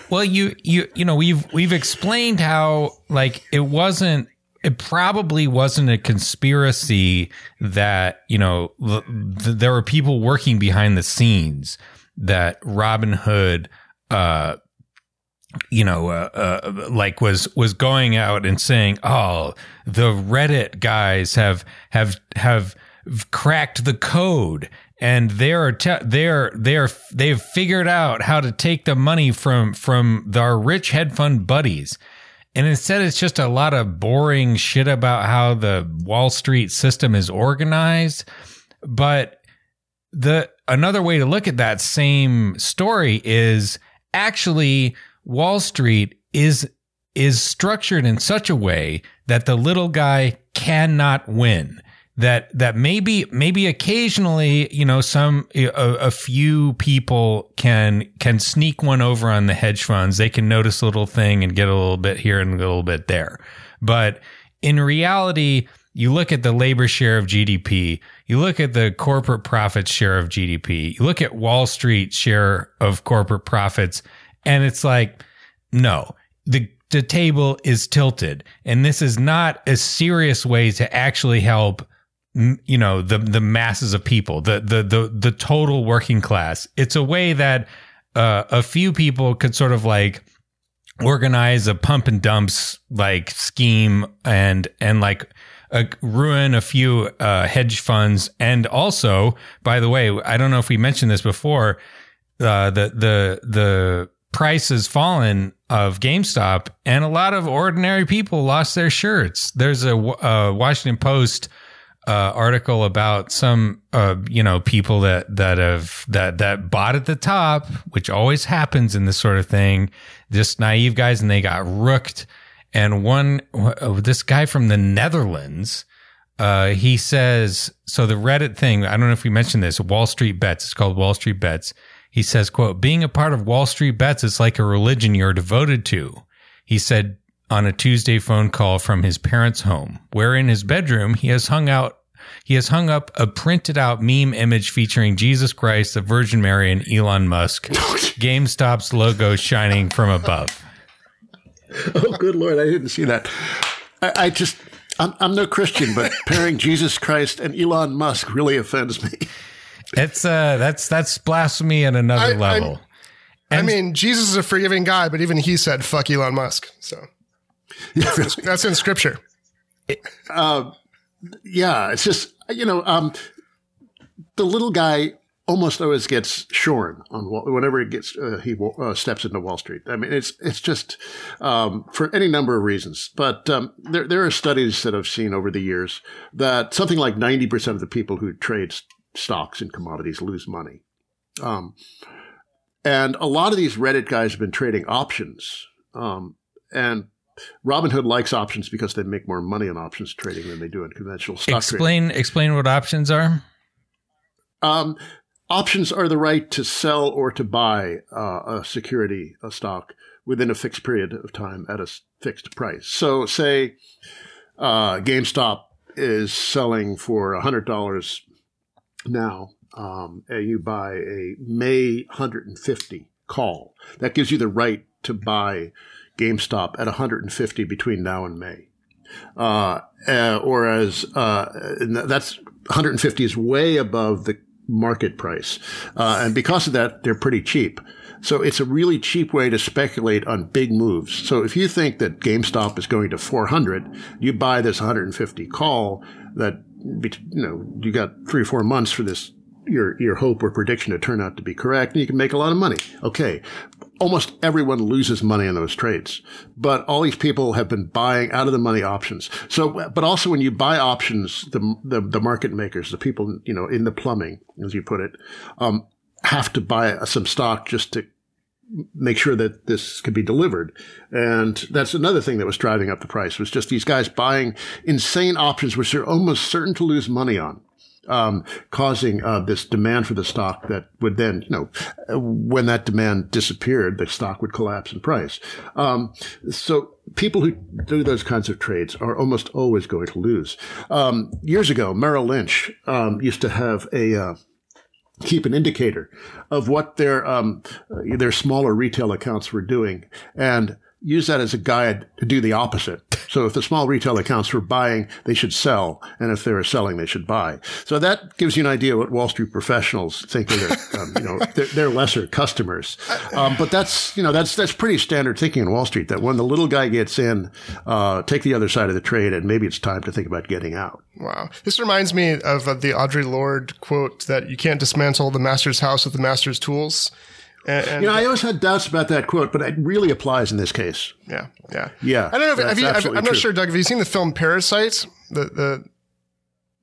well you you you know we've we've explained how like it wasn't it probably wasn't a conspiracy that you know th- th- there were people working behind the scenes that Robinhood uh you know uh, uh like was was going out and saying oh the reddit guys have have have cracked the code. And they're te- they're they're they've figured out how to take the money from from our rich hedge fund buddies. And instead it's just a lot of boring shit about how the wall street system is organized. But the another way to look at that same story is actually Wall Street is is structured in such a way that the little guy cannot win. That that maybe maybe occasionally you know some a, a few people can can sneak one over on the hedge funds. They can notice a little thing and get a little bit here and a little bit there. But in reality, you look at the labor share of GDP, you look at the corporate profits share of GDP, you look at Wall Street share of corporate profits, and it's like, no, the the table is tilted, and this is not a serious way to actually help. You know the the masses of people, the the the the total working class. It's a way that uh, a few people could sort of like organize a pump and dumps like scheme and and like uh, ruin a few uh, hedge funds and also by the way i don't know if we mentioned this before uh, the the the price has fallen of GameStop and a lot of ordinary people lost their shirts there's a, uh Washington Post uh, article about some uh, you know people that that have that that bought at the top, which always happens in this sort of thing. Just naive guys, and they got rooked. And one uh, this guy from the Netherlands uh, he says so. The Reddit thing. I don't know if we mentioned this. Wall Street Bets. It's called Wall Street Bets. He says, "quote Being a part of Wall Street Bets is like a religion you're devoted to." He said on a Tuesday phone call from his parents' home, where in his bedroom he has hung out he has hung up a printed out meme image featuring Jesus Christ, the Virgin Mary, and Elon Musk. GameStop's logo shining from above. Oh, good Lord. I didn't see that. I, I just, I'm, I'm no Christian, but pairing Jesus Christ and Elon Musk really offends me. It's uh that's that's blasphemy at another I- level. I mean, Jesus is a forgiving guy, but even he said "fuck Elon Musk." So that's in scripture. Yeah, it's just you know, um, the little guy almost always gets shorn on whenever he gets uh, he uh, steps into Wall Street. I mean, it's it's just um, for any number of reasons. But um, there there are studies that I've seen over the years that something like ninety percent of the people who trade stocks and commodities lose money. Um, and a lot of these Reddit guys have been trading options. Um, and Robinhood likes options because they make more money on options trading than they do in conventional stock trading. Explain explain what options are. Um, options are the right to sell or to buy uh, a security, a stock, within a fixed period of time at a fixed price. So, say uh, GameStop is selling for $100 now, um, and you buy a May 150 call. That gives you the right to buy GameStop at 150 between now and May. Uh, uh, whereas uh, that's 150 is way above the market price, uh, and because of that, they're pretty cheap. So it's a really cheap way to speculate on big moves. So if you think that GameStop is going to 400, you buy this 150 call that you know you got three or four months for this your your hope or prediction to turn out to be correct, and you can make a lot of money. Okay, almost everyone loses money in those trades, but all these people have been buying out of the money options. So, but also when you buy options, the the, the market makers, the people you know in the plumbing, as you put it, um, have to buy some stock just to make sure that this could be delivered. And that's another thing that was driving up the price was just these guys buying insane options, which they're almost certain to lose money on. Um, causing uh, this demand for the stock that would then, you know, when that demand disappeared, the stock would collapse in price. Um, so people who do those kinds of trades are almost always going to lose. Um, years ago, Merrill Lynch um, used to have a uh, keep an indicator of what their um, their smaller retail accounts were doing and use that as a guide to do the opposite. So if the small retail accounts were buying, they should sell, and if they were selling, they should buy. So that gives you an idea what Wall Street professionals think of their, um, you know, their, their lesser customers. Um, but that's you know that's that's pretty standard thinking in Wall Street. That when the little guy gets in, uh, take the other side of the trade, and maybe it's time to think about getting out. Wow. This reminds me of uh, the Audre Lorde quote that you can't dismantle the master's house with the master's tools. And, and You know, I always had doubts about that quote, but it really applies in this case. yeah, yeah, Yeah, I don't know. If, that's have you, have, I'm not true. sure, Doug. Have you seen the film Parasites? The the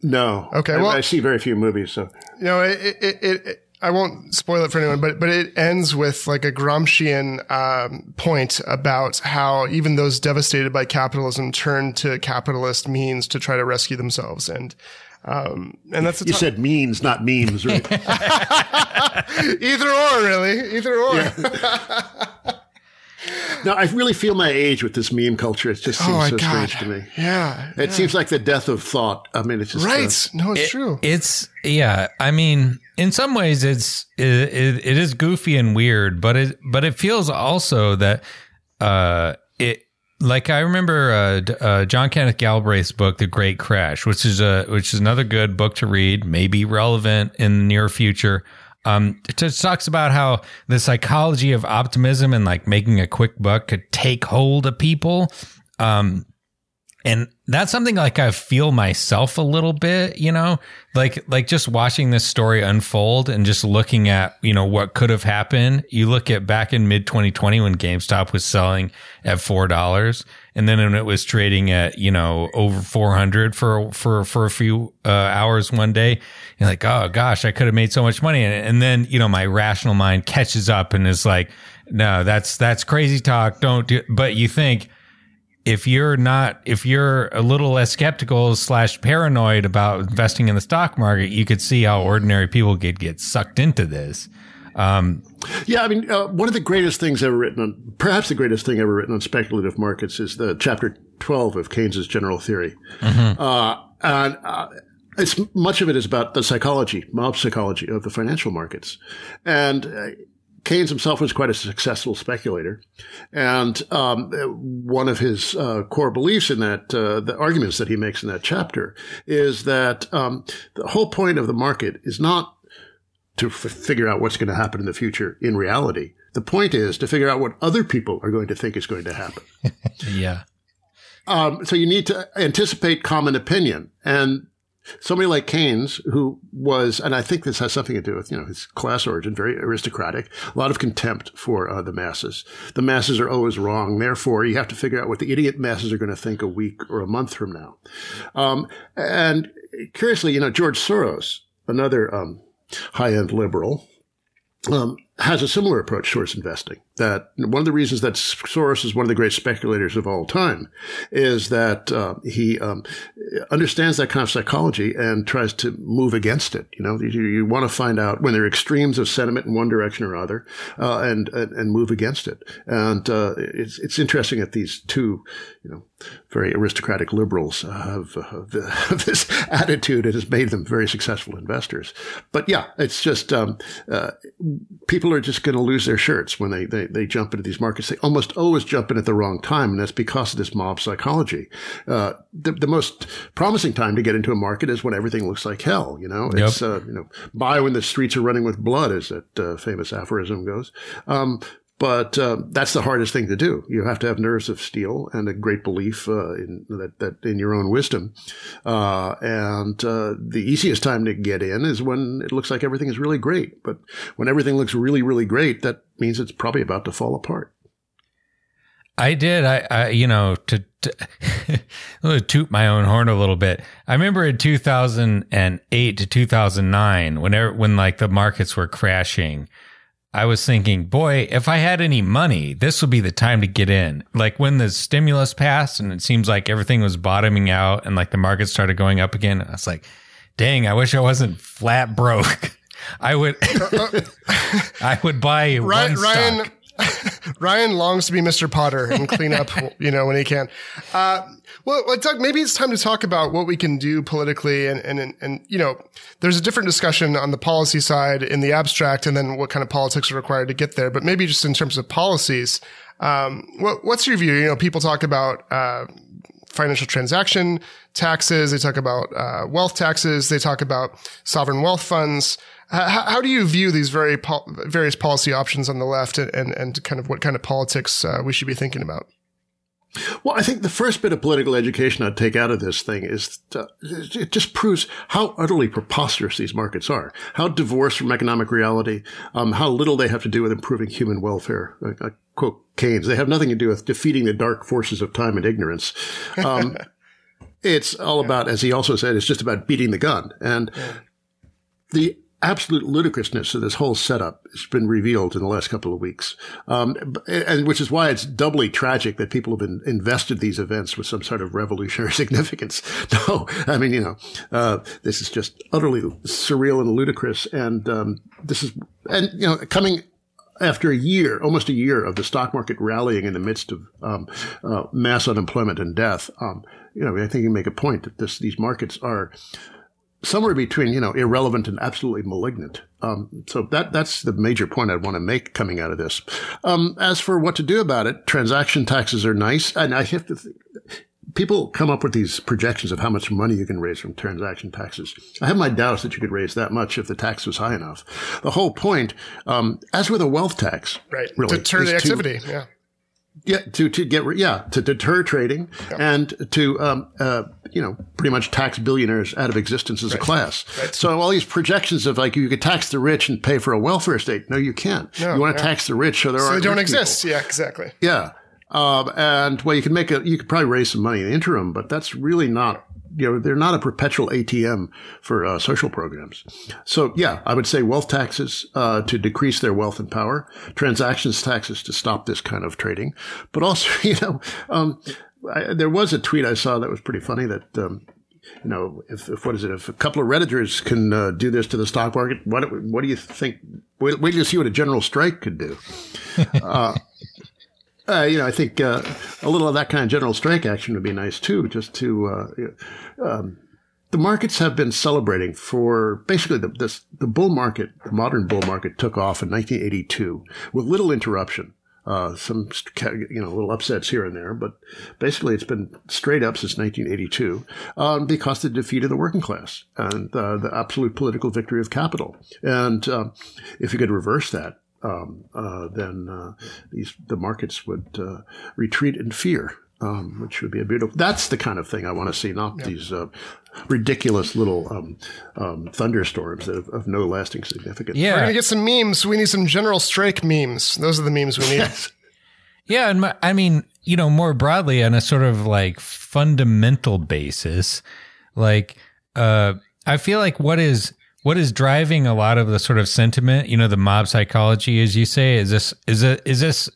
No. Okay, I, well- I see very few movies, so you know it it, it, it I won't spoil it for anyone, but but it ends with like a Gramscian um, point about how even those devastated by capitalism turn to capitalist means to try to rescue themselves, and um, and that's you ti- said means, not memes, right? either or really, either or. no, I really feel my age with this meme culture. It just seems Oh so god! strange to me. Yeah, It seems like the death of thought. I mean, it's just uh, right. No, it's true. It's yeah. I mean, in some ways, it's it, it, it is goofy and weird, but it but it feels also that uh it like I remember uh, uh, John Kenneth Galbraith's book, The Great Crash, which is a which is another good book to read, maybe relevant in the near future. Um, it talks about how the psychology of optimism and like making a quick buck could take hold of people. Um, and that's something like I feel myself a little bit, you know, like like just watching this story unfold and just looking at you know what could have happened. You look at back in mid 2020 when GameStop was selling at four dollars, and then when it was trading at you know over 400 for for for a few uh, hours one day, you're like, oh gosh, I could have made so much money, and, and then you know my rational mind catches up and is like, no, that's that's crazy talk. Don't do. But you think if you're not, if you're a little less skeptical slash paranoid about investing in the stock market, you could see how ordinary people could get sucked into this. Um, yeah, I mean, uh, one of the greatest things ever written on, perhaps the greatest thing ever written on speculative markets is the chapter 12 of Keynes's General Theory. Mm-hmm. Uh, and uh, it's much of it is about the psychology, mob psychology of the financial markets. And uh, Keynes himself was quite a successful speculator. And um, one of his uh, core beliefs in that, uh, the arguments that he makes in that chapter is that um, the whole point of the market is not to f- figure out what's going to happen in the future in reality. The point is to figure out what other people are going to think is going to happen. yeah. Um, so you need to anticipate common opinion. And somebody like Keynes, who was, and I think this has something to do with, you know, his class origin, very aristocratic, a lot of contempt for uh, the masses. The masses are always wrong. Therefore, you have to figure out what the idiot masses are going to think a week or a month from now. Um, and curiously, you know, George Soros, another um, high end liberal, um, has a similar approach towards investing. That one of the reasons that Soros is one of the great speculators of all time is that uh, he um, understands that kind of psychology and tries to move against it. You know, you, you, want to find out when there are extremes of sentiment in one direction or other, uh, and, and, and move against it. And uh, it's it's interesting that these two, you know, very aristocratic liberals have, the, this attitude. It has made them very successful investors. But yeah, it's just um, uh, people are just going to lose their shirts when they, they, they jump into these markets. They almost always jump in at the wrong time, and that's because of this mob psychology. Uh, the, the most promising time to get into a market is when everything looks like hell. You know, it's yep. Uh, you know buy when the streets are running with blood, as that uh, famous aphorism goes. Um, but uh, that's the hardest thing to do. You have to have nerves of steel and a great belief uh, in that, that, in your own wisdom. Uh, and uh, the easiest time to get in is when it looks like everything is really great. But when everything looks really, really great, that means it's probably about to fall apart. I did. I, I you know, to, to toot my own horn a little bit. I remember in 2008 to 2009, whenever when like the markets were crashing I was thinking, boy, if I had any money, this would be the time to get in. Like when the stimulus passed and it seems like everything was bottoming out and like the market started going up again, I was like, dang, I wish I wasn't flat broke. I would, uh, uh. I would buy Ryan, one Ryan, Ryan longs to be Mr. Potter and clean up, you know, when he can. Uh, well, Doug, maybe it's time to talk about what we can do politically, and and and you know, there's a different discussion on the policy side in the abstract, and then what kind of politics are required to get there. But maybe just in terms of policies, um, what, what's your view? You know, people talk about uh, financial transaction taxes, they talk about uh, wealth taxes, they talk about sovereign wealth funds. How, how do you view these very po- various policy options on the left, and, and, and kind of what kind of politics uh, we should be thinking about? Well, I think the first bit of political education I'd take out of this thing is to, it just proves how utterly preposterous these markets are, how divorced from economic reality, um, how little they have to do with improving human welfare. I, I, quote Keynes: "They have nothing to do with defeating the dark forces of time and ignorance." Um, it's all about, as he also said, it's just about beating the gun. And the absolute ludicrousness of this whole setup has been revealed in the last couple of weeks. Um, and which is why it's doubly tragic that people have been invested these events with some sort of revolutionary significance. No, I mean, you know, uh, this is just utterly surreal and ludicrous. And, um, this is, and, you know, coming after a year, almost a year of the stock market rallying in the midst of um, uh, mass unemployment and death, um, you know, I think you make a point that this, these markets are somewhere between you know irrelevant and absolutely malignant. Um, so that that's the major point I'd want to make coming out of this. Um, as for what to do about it, transaction taxes are nice, and I have to. Think, people come up with these projections of how much money you can raise from transaction taxes. I have my doubts that you could raise that much if the tax was high enough. The whole point, um, as with a wealth tax, right, really, deter the activity, to, yeah. Yeah, to, to get, yeah, to deter trading yeah. and to, um, uh, you know, pretty much tax billionaires out of existence as right. a class. Right. So all these projections of like you could tax the rich and pay for a welfare state. No, you can't. No, you want to tax the rich so there so they don't exist. People. Yeah, exactly. Yeah. Um, and well, you can make a, you could probably raise some money in the interim, but that's really not you know, they're not a perpetual ATM for uh, social programs. So yeah, I would say wealth taxes uh, to decrease their wealth and power, transactions taxes to stop this kind of trading, but also, you know, um, I, there was a tweet I saw that was pretty funny that um, you know, if, if, what is it? If a couple of redditors can uh, do this to the stock market, what what do you think? Wait, wait till you see what a general strike could do. uh, you know, I think uh, a little of that kind of general strike action would be nice too, just to. Uh, um, the markets have been celebrating for basically the, this, the bull market, the modern bull market took off in 1982 with little interruption. Uh, some you know little upsets here and there, but basically it's been straight up since 1982 um, because of the defeat of the working class and uh, the absolute political victory of capital. And uh, if you could reverse that, um, uh, then uh, these the markets would uh, retreat in fear. Um, which would be a beautiful. That's the kind of thing I want to see, not these ridiculous little um, um, thunderstorms that have, of no lasting significance. Yeah, we're gonna get some memes. We need some general strike memes. Those are the memes we need. yes. Yeah, and my, I mean, you know, more broadly on a sort of like fundamental basis, like uh, I feel like what is what is driving a lot of the sort of sentiment, you know, the mob psychology, as you say, is this is a is this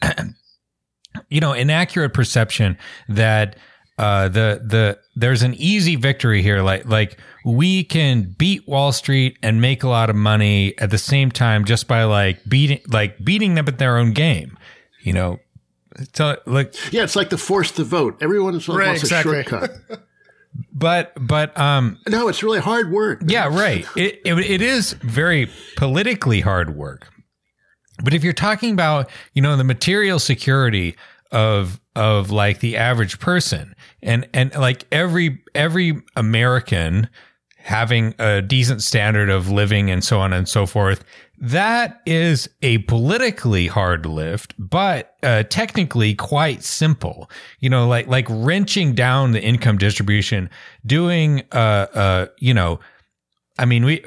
you know inaccurate perception that uh, the the there's an easy victory here. Like like we can beat Wall Street and make a lot of money at the same time just by like beating like beating them at their own game. You know, so like yeah, it's like the force to vote. Everyone wants right, exactly. a shortcut. but but um no, it's really hard work. Yeah, right. It, it it is very politically hard work. But if you're talking about you know the material security of of like the average person and and like every every American having a decent standard of living and so on and so forth. That is a politically hard lift, but uh, technically quite simple. You know, like like wrenching down the income distribution, doing uh uh you know I mean, we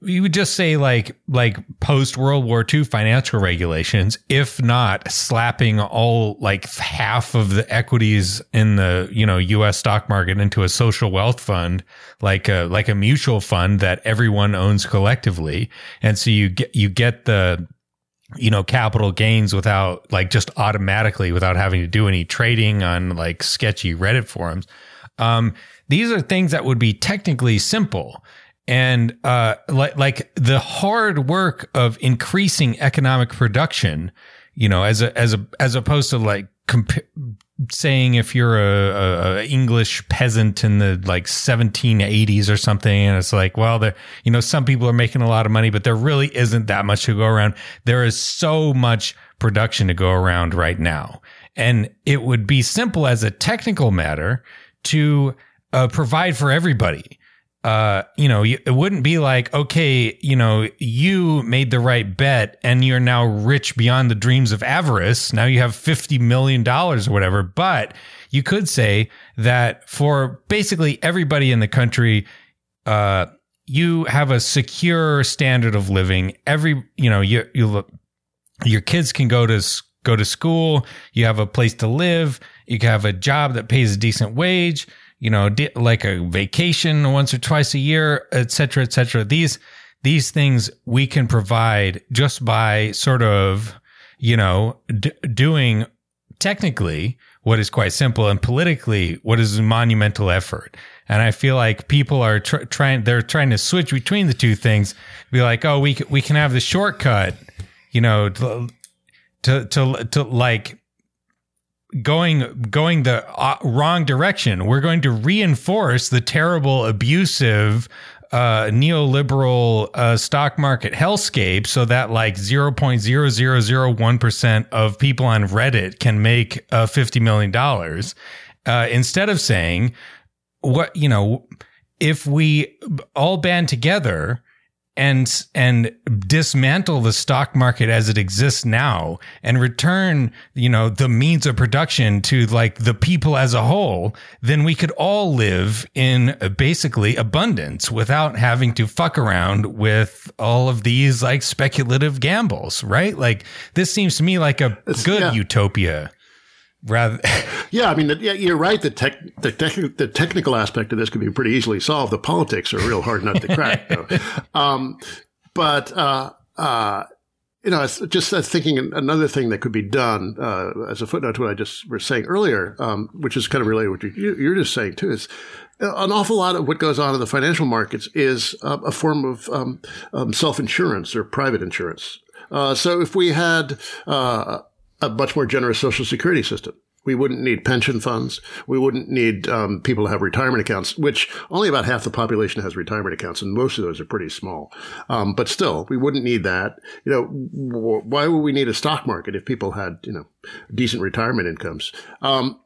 we would just say like like post World War II financial regulations, if not slapping all like half of the equities in the you know U.S. stock market into a social wealth fund, like a like a mutual fund that everyone owns collectively, and so you get you get the you know capital gains without like just automatically without having to do any trading on like sketchy Reddit forums. Um, these are things that would be technically simple and uh, like like the hard work of increasing economic production, you know, as a as a as opposed to like comp- saying if you're a, a, English peasant in the like 1780s or something, and it's like, well, there, you know, some people are making a lot of money, but there really isn't that much to go around. There is so much production to go around right now, and it would be simple as a technical matter to uh, provide for everybody uh, you know, it wouldn't be like, okay, you know, you made the right bet and you're now rich beyond the dreams of avarice. Now you have $50 million or whatever. But you could say that for basically everybody in the country, uh, you have a secure standard of living. Every, you know, you, you look, your kids can go to, go to school. You have a place to live. You can have a job that pays a decent wage you know, like a vacation once or twice a year, et cetera, et cetera. These, these things we can provide just by sort of, you know, d- doing technically what is quite simple and politically what is a monumental effort. And I feel like people are tr- trying, they're trying to switch between the two things. Be like, oh, we can, we can have the shortcut, you know, to, to, to, to like, going going the uh, wrong direction. We're going to reinforce the terrible, abusive, uh, neoliberal uh, stock market hellscape, so that like zero point zero zero zero one percent of people on Reddit can make uh, fifty million dollars, uh, instead of saying what you know. If we all band together and and dismantle the stock market as it exists now and return you know the means of production to like the people as a whole then we could all live in basically abundance without having to fuck around with all of these like speculative gambles right like this seems to me like a it's, good yeah. utopia rather yeah i mean yeah you're right the tech the, tech, the technical aspect of this could be pretty easily solved the politics are real hard nut to crack um, but uh, uh, you know, just uh, thinking another thing that could be done uh, as a footnote to what I just was saying earlier, um, which is kind of related to what you're just saying too, is an awful lot of what goes on in the financial markets is uh, a form of um, um, self-insurance or private insurance. Uh, so if we had uh, a much more generous social security system, we wouldn't need pension funds. We wouldn't need um, people to have retirement accounts, which only about half the population has retirement accounts, and most of those are pretty small. Um, but still, we wouldn't need that. You know, w- why would we need a stock market if people had you know decent retirement incomes? Um,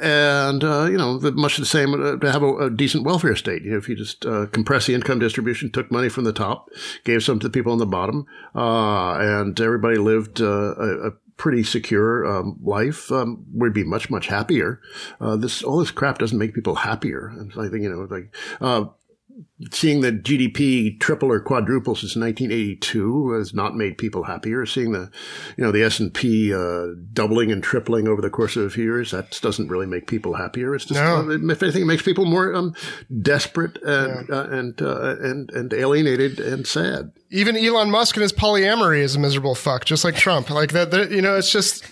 and uh, you know, much the same uh, to have a, a, decent welfare state. You know, if you just uh, compress the income distribution, took money from the top, gave some to the people on the bottom, uh, and everybody lived uh, a, a, pretty secure um, life, um, we'd be much much happier. Uh, this all this crap doesn't make people happier. And I think you know, like seeing the GDP triple or quadruple since 1982 has not made people happier. Seeing the, you know, the S&P uh, doubling and tripling over the course of a few years, that doesn't really make people happier. It's just, no. uh, if anything, it makes people more um, desperate and yeah. uh, and uh, and and alienated and sad. Even Elon Musk and his polyamory is a miserable fuck, just like Trump. Like that, you know, it's just.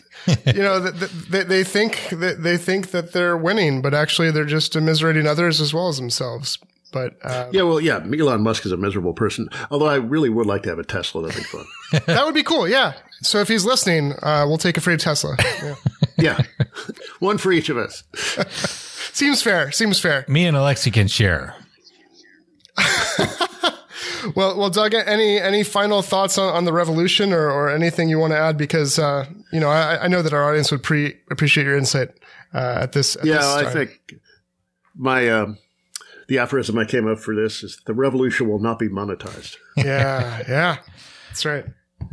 you know, they, they think that they think that they're winning, but actually they're just immiserating others as well as themselves. But um, yeah, well, yeah, Elon Musk is a miserable person. Although I really would like to have a Tesla. That'd be fun. that would be cool. Yeah. So if he's listening, uh, we'll take a free Tesla. Yeah. yeah. one for each of us. Seems fair. Seems fair. Me and Alexi can share. well, well, Doug, any any final thoughts on, on the revolution or, or anything you want to add? Because uh, you know, I, I know that our audience would pre appreciate your insight uh, at this. At yeah, this I think my. Um, the aphorism I came up for this is the revolution will not be monetized. yeah, yeah, that's right.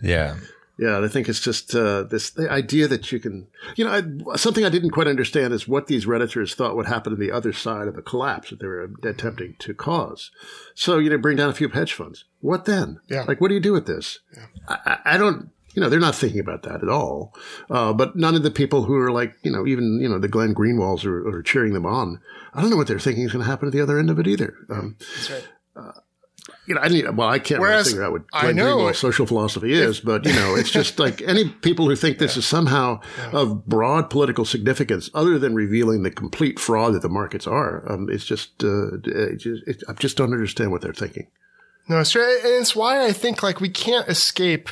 Yeah. Yeah, I think it's just uh, this the idea that you can, you know, I, something I didn't quite understand is what these redditors thought would happen to the other side of the collapse that they were attempting to cause. So, you know, bring down a few hedge funds. What then? Yeah. Like, what do you do with this? Yeah. I, I don't you know, they're not thinking about that at all. Uh, but none of the people who are like, you know, even, you know, the Glenn Greenwalds are, are cheering them on. I don't know what they're thinking is going to happen at the other end of it either. Um, That's right. Uh, you know, I well, I can't Whereas, really figure out what Glenn Greenwald's social philosophy is, but you know, it's just like any people who think this yeah. is somehow yeah. of broad political significance, other than revealing the complete fraud that the markets are. Um, it's just, uh, it just it, I just don't understand what they're thinking. No, it's, and it's why I think like we can't escape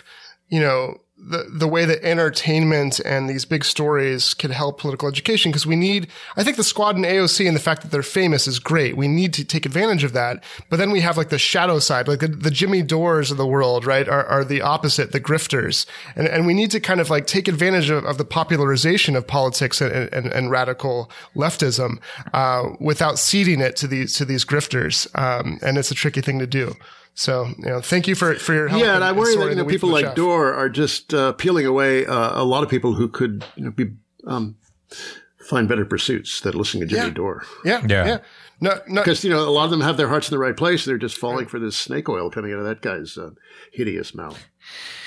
you know, the, the way that entertainment and these big stories can help political education because we need, I think the squad and AOC and the fact that they're famous is great. We need to take advantage of that. But then we have like the shadow side, like the, the Jimmy Dores of the world, right? Are, are the opposite, the grifters. And, and we need to kind of like take advantage of, of the popularization of politics and, and, and radical leftism, uh, without ceding it to these, to these grifters. Um, and it's a tricky thing to do. So, you know, thank you for, for your help. Yeah, and I worry that you know, people like Dore are just uh, peeling away uh, a lot of people who could you know, be um, find better pursuits than listening to Jimmy yeah. Dore. Yeah, yeah, yeah. No, no, because you know a lot of them have their hearts in the right place. They're just falling right. for this snake oil coming out of that guy's uh, hideous mouth.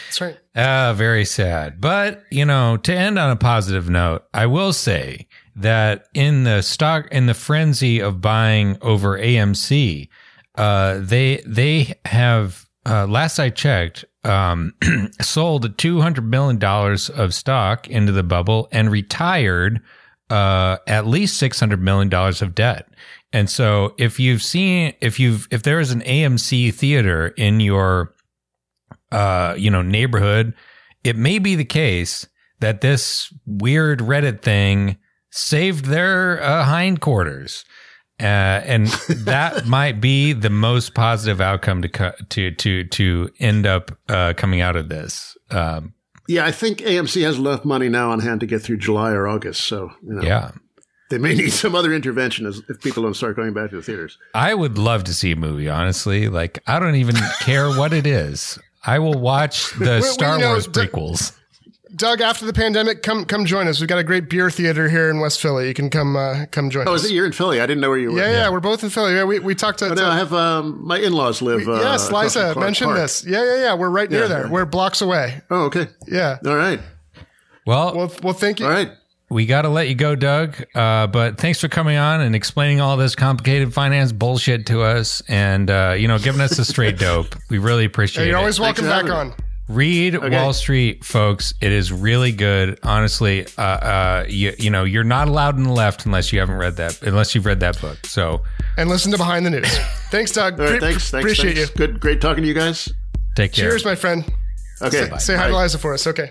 That's right. Ah, very sad. But you know, to end on a positive note, I will say that in the stock in the frenzy of buying over AMC uh, they they have uh, last I checked, um, sold two hundred million dollars of stock into the bubble and retired uh, at least six hundred million dollars of debt. And so, if you've seen, if you've, if there is an AMC theater in your, uh, you know, neighborhood, it may be the case that this weird Reddit thing saved their uh, hindquarters. Uh, and that might be the most positive outcome to to to to end up uh, coming out of this. Um, yeah, I think AMC has enough money now on hand to get through July or August. So you know, yeah, they may need some other intervention as, if people don't start going back to the theaters. I would love to see a movie. Honestly, like I don't even care what it is. I will watch the Star Wars prequels. Doug, after the pandemic, come come join us. We've got a great beer theater here in West Philly. You can come uh, come join us. oh, us. is it you're in Philly? I didn't know where you were. Yeah, yeah, yeah. we're both in Philly. Yeah, we, we talked to. Oh, no, I have um, my in laws live. We, uh, yes, Liza mentioned Park. this. Yeah, yeah, yeah. We're right near yeah, there. Yeah. We're blocks away. Oh, okay. Yeah. All right. Well, well, well thank you. All right. We got to let you go, Doug. Uh, but thanks for coming on and explaining all this complicated finance bullshit to us, and uh, you know, giving us a straight dope. We really appreciate hey, you're it. You're always welcome back on. Read Wall Street, folks. It is really good. Honestly, uh, uh, you, you know, you're not allowed in the left unless you haven't read that, unless you've read that book. So, and listen to Behind the News. Thanks, Doug. All right, thanks, thanks. Appreciate thanks. you. Good, great talking to you guys. take care. Cheers, my friend. Okay. Say, say hi to Liza for us. Okay.